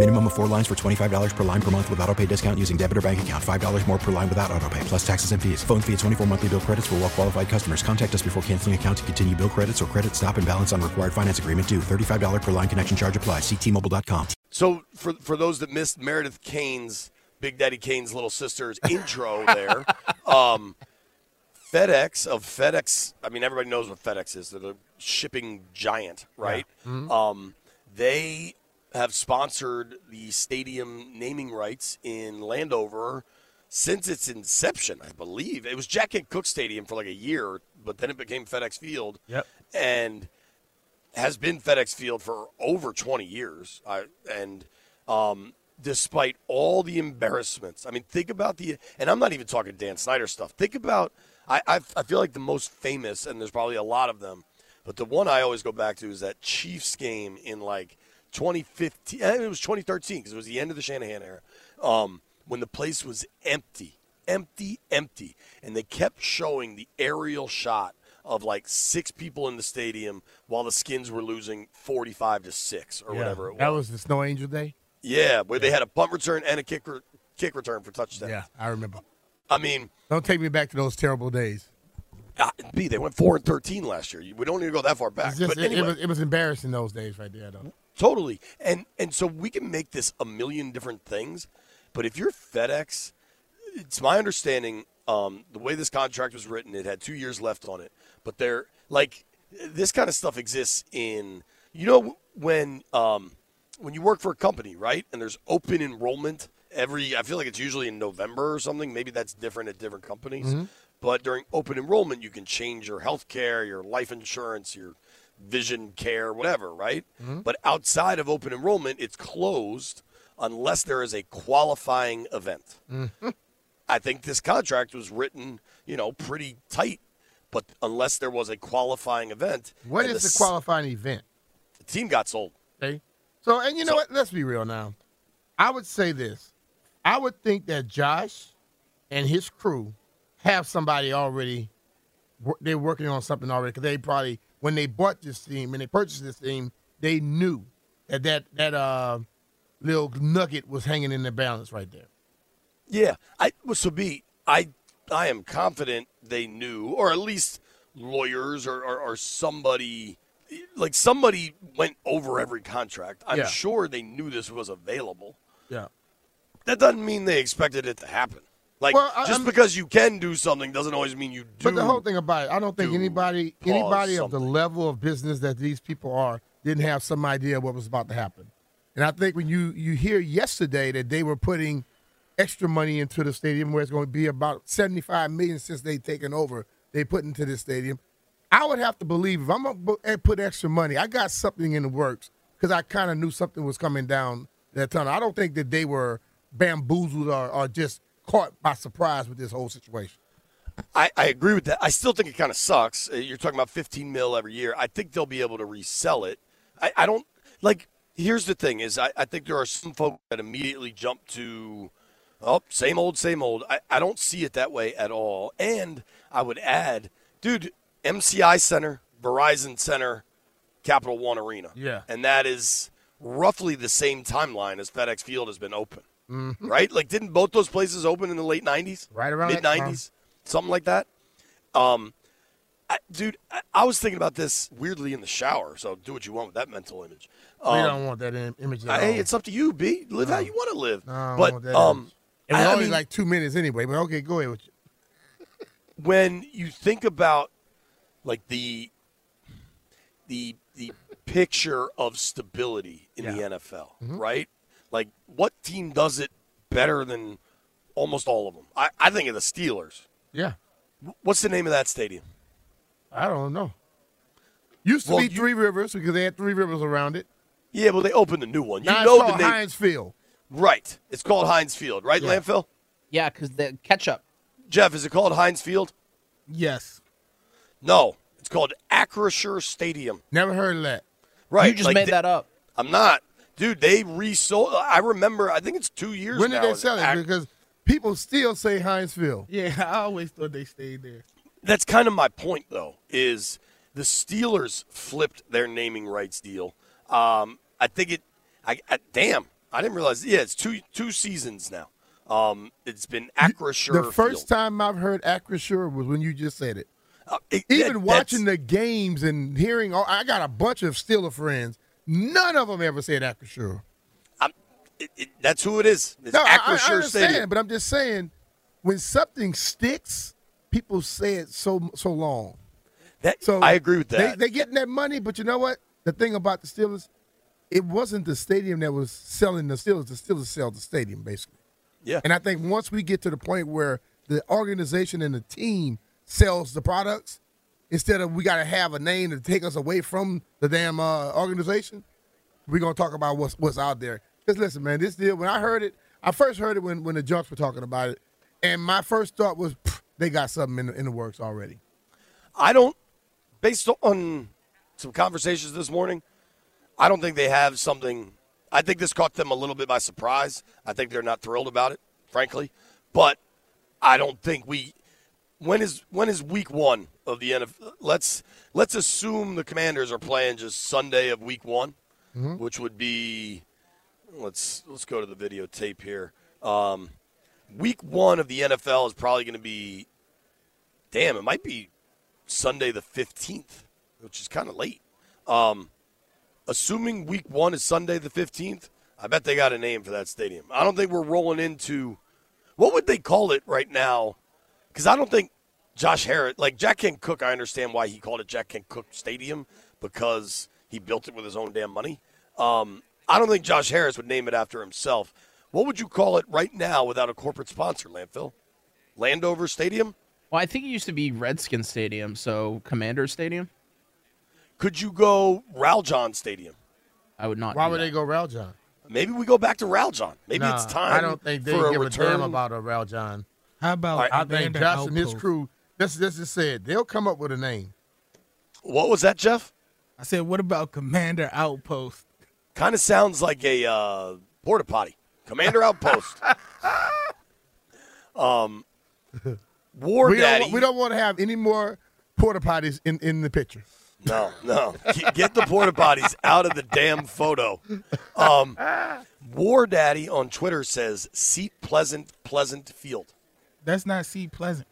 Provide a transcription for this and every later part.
Minimum of four lines for $25 per line per month with auto pay discount using debit or bank account. $5 more per line without auto pay, plus taxes and fees. Phone fee at 24 monthly bill credits for well qualified customers. Contact us before canceling account to continue bill credits or credit stop and balance on required finance agreement due. $35 per line connection charge applies. See T-Mobile.com. So for for those that missed Meredith Kane's Big Daddy Kane's little sister's intro there, um, FedEx of FedEx. I mean, everybody knows what FedEx is. They're the shipping giant, right? Um, they have sponsored the stadium naming rights in Landover since its inception. I believe it was Jack Kent Cooke Stadium for like a year, but then it became FedEx Field. Yep. And has been FedEx Field for over 20 years. I, and um, despite all the embarrassments, I mean, think about the, and I'm not even talking Dan Snyder stuff. Think about, I, I, I feel like the most famous, and there's probably a lot of them, but the one I always go back to is that Chiefs game in like 2015, eh, it was 2013 because it was the end of the Shanahan era, um, when the place was empty, empty, empty. And they kept showing the aerial shot of like six people in the stadium while the Skins were losing 45 to 6 or Yeah. whatever it was. That was the Snow Angel Day. yeah, where they had a punt return and a kick, re- kick return for touchdown. Yeah, I remember. I mean, Don't take me back to those terrible days. uh, B, they went 4 and 13 last year. We don't need to go that far back. Just, but it, it anyway. was, it was embarrassing those days right there, though. Totally. And and so we can make this a million different things, but if you're FedEx, it's my understanding um, the way this contract was written, it had two years left on it. But they're like this kind of stuff exists in you know when um, when you work for a company, right? And there's open enrollment every. I feel like it's usually in November or something. Maybe that's different at different companies. But during open enrollment, you can change your health care, your life insurance, your vision care, whatever, right? Mm-hmm. But outside of open enrollment, it's closed unless there is a qualifying event. Mm-hmm. I think this contract was written, you know, pretty tight. But unless there was a qualifying event, What is the s- qualifying event? The team got sold. Okay. So, and you know So- what? Let's be real now. I would say this. I would think that Josh and his crew have somebody already. They're working on something already because they probably, when they bought this team and they purchased this team, they knew that that that uh, little nugget was hanging in the balance right there. Yeah, I so be I I am confident they knew, or at least lawyers or, or, or somebody like somebody went over every contract. I'm Yeah. sure they knew this was available. Yeah. That doesn't mean they expected it to happen. Like Well, I- just I'm- because you can do something doesn't always mean you do. But the whole thing about it, I don't think do anybody anybody of the level of business that these people are didn't have some idea what was about to happen. And I think when you you hear yesterday that they were putting extra money into the stadium where it's going to be about 75 million since they've taken over, they put into this stadium. I would have to believe if I'm going to eh, put extra money, I got something in the works because I kind of knew something was coming down that tunnel. I don't think that they were bamboozled or, or just caught by surprise with this whole situation. I, I agree with that. I still think it kind of sucks. Uh, You're talking about 15 mil every year. I think they'll be able to resell it. I, I don't like. Here's the thing: is I, I think there are some folks that immediately jump to, oh, same old, same old. I, I don't see it that way at all. And I would add, dude, MCI Center, Verizon Center, Capital One Arena. Yeah. and that is roughly the same timeline as FedEx Field has been open. Right? Like, didn't both those places open in the late 90s? Mm-hmm. Right around mid '90s, something like that. Um, I, dude, I, I was thinking about this weirdly in the shower. So do what you want with that mental image. we Um, don't want that im- image. At hey, it's up to you, B. Live how you want to live. No, I but um, it was I- I only mean, like two minutes anyway. But okay, go ahead with you. when you think about like the the the picture of stability in the NFL, right? Like, what team does it better than almost all of them? I, I think of the Steelers. Yeah. What's the name of that stadium? I don't know. Used to Well, be you- Three Rivers because they had Three Rivers around it. Yeah, well, they opened a new one. You Now know it's the name, Heinz Field. right? It's called Heinz Field, right, Yeah. Landfill? Yeah, because the ketchup. Jeff, is it called Heinz Field? Yes. No, it's called Acrisure Stadium. Never heard of that. Right? you just like made they- that up. I'm not, dude. They resold. I remember. I think it's two years. When did now. they sell it? Ac- Because people still say Heinz Field. Yeah, I always thought they stayed there. That's kind of my point, though. Is the Steelers flipped their naming rights deal? Um, I think it. I, I damn. I didn't realize. Yeah, it's two two seasons now. Um, it's been Acrisure. The first Field. time I've heard Acrisure was when you just said it. Uh, it- Even that- watching the games and hearing, all, I got a bunch of Steeler friends. None of them ever said Acrisure. it- it- that's who it is. It's No, I, I understand, Stadium. but I'm just saying, when something sticks, people say it so so long. That, So I agree with that. They, they getting that money, but you know what? The thing about the Steelers, it wasn't the stadium that was selling the Steelers. The Steelers sell the stadium basically. yeah. And I think once we get to the point where the organization and the team sells the products, instead of we got to have a name to take us away from the damn uh, organization, we're gonna talk about what's what's out there. Because listen, man, this deal. When I heard it, I first heard it when when the Junks were talking about it, and my first thought was they got something in the, in the works already. I don't, based on some conversations this morning, I don't think they have something. I think this caught them a little bit by surprise. I think they're not thrilled about it, frankly. But I don't think we. When is when is week one of the NFL? Let's let's assume the Commanders are playing just Sunday of week one, which would be. Let's let's go to the videotape here. Um, week one of the NFL is probably going to be. Damn, it might be Sunday the 15th, which is kind of late. Um, assuming week one is Sunday the 15th, I bet they got a name for that stadium. I don't think we're rolling into what would they call it right now? Because I don't think Josh Harris, like Jack Kent Cooke, I understand why he called it Jack Kent Cooke Stadium because he built it with his own damn money. Um, I don't think Josh Harris would name it after himself. What would you call it right now without a corporate sponsor, Landfill? Landover Stadium? Well, I think it used to be Redskin Stadium, so Commander Stadium. Could you go Raljon Stadium? I would not. Why would that. they go Raljon? Maybe we go back to Raljon. Maybe it's time. I don't think they for a give a, return. damn about a Raljon. How about All right, I think Commander Josh and his crew. Let's let's just say it. They'll come up with a name. What was that, Jeff? I said, what about Commander Outpost? Kind of sounds like a uh, porta potty. Commander Outpost. um, War We Daddy. don't, we don't want to have any more porta potties in, in the picture. No, no. Get- Get the porta potties out of the damn photo. Um, War Daddy on Twitter says, "Seat pleasant, pleasant field." That's not Seat Pleasant.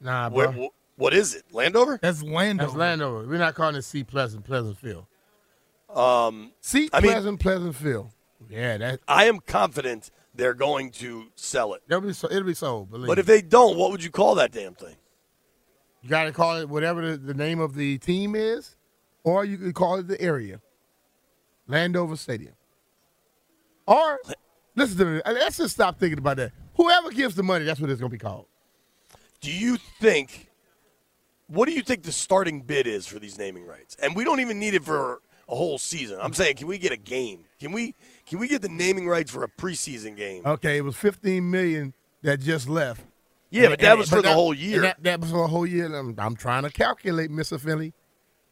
Nah, bro. Where, wh- what is it? Landover? That's Landover. That's Landover. We're not calling it Sea Pleasant, Pleasantville. Um, Sea I mean- Pleasantville. Yeah, that I am confident they're going to sell it. that'll be so, it'll be sold. Believe But if they don't, what would you call that damn thing? you got to call it whatever the, the name of the team is, or you could call it the area, Landover Stadium. Or listen to me. Let's just stop thinking about that. Whoever gives the money, that's what it's going to be called. Do you think? What do you think the starting bid is for these naming rights? And we don't even need it for a whole season. I'm saying, can we get a game? Can we? Can we get the naming rights for a preseason game? Okay, it was 15 million that just left. yeah, but that And- was for the that- whole year. That, that was for a whole year. I'm, I'm trying to calculate, Mr. Finley.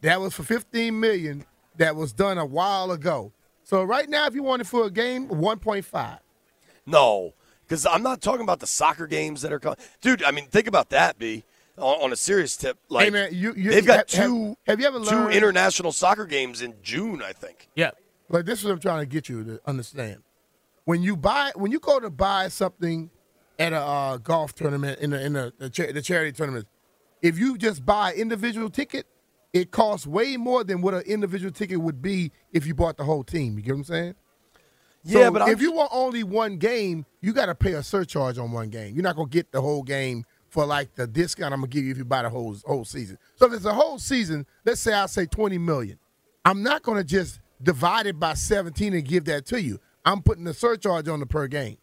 That was for 15 million that was done a while ago. So right now, if you want it for a game, 1.5. No, because I'm not talking about the soccer games that are coming. Dude, I mean, think about that, B. On, on a serious tip, like hey man, you, you they've got have, two Have, have you ever two international soccer games in June, I think. Yeah. Like this is what I'm trying to get you to understand. When you buy, when you go to buy something at a uh, golf tournament in the in the, the, cha- the charity tournament, if you just buy individual ticket, it costs way more than what an individual ticket would be if you bought the whole team. You get what I'm saying? Yeah, So but I'm, if you want only one game, you got to pay a surcharge on one game. You're not gonna get the whole game for like the discount I'm gonna give you if you buy the whole whole season. So if it's a whole season, let's say I say 20 million, I'm not gonna just divide it by 17 and give that to you. I'm putting the surcharge on the per game.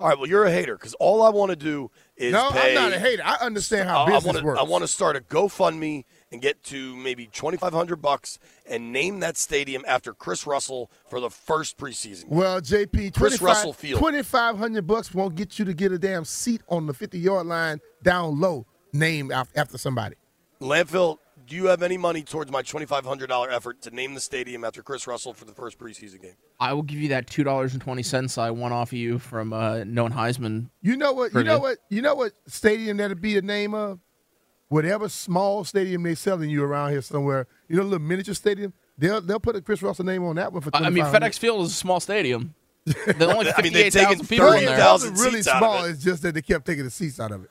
All right, well, you're a hater because all I want to do is no, pay. I'm not a hater. I understand how I- I business wanna, works. I want to start a GoFundMe and get to maybe 2,500 bucks and name that stadium after Chris Russell for the first preseason. Well, JP, Chris Russell Field. 2500 bucks won't get you to get a damn seat on the 50 yard line down low named after somebody. Landfill, do you have any money towards my $2,500 effort to name the stadium after Chris Russell for the first preseason game? I will give you that two dollars and twenty cents I won off of you from uh, known Heisman. You know what? You know what? You know what stadium that'd be the name of? Whatever small stadium they're selling you around here somewhere. You know, a little miniature stadium. They'll they'll put a Chris Russell name on that one for. I I mean, 2500. FedEx Field is a small stadium. There's only I mean, they've fifty-eight thousand taken people in there. 30,000 wasn't really seats out of small. it. It's just that they kept taking the seats out of it.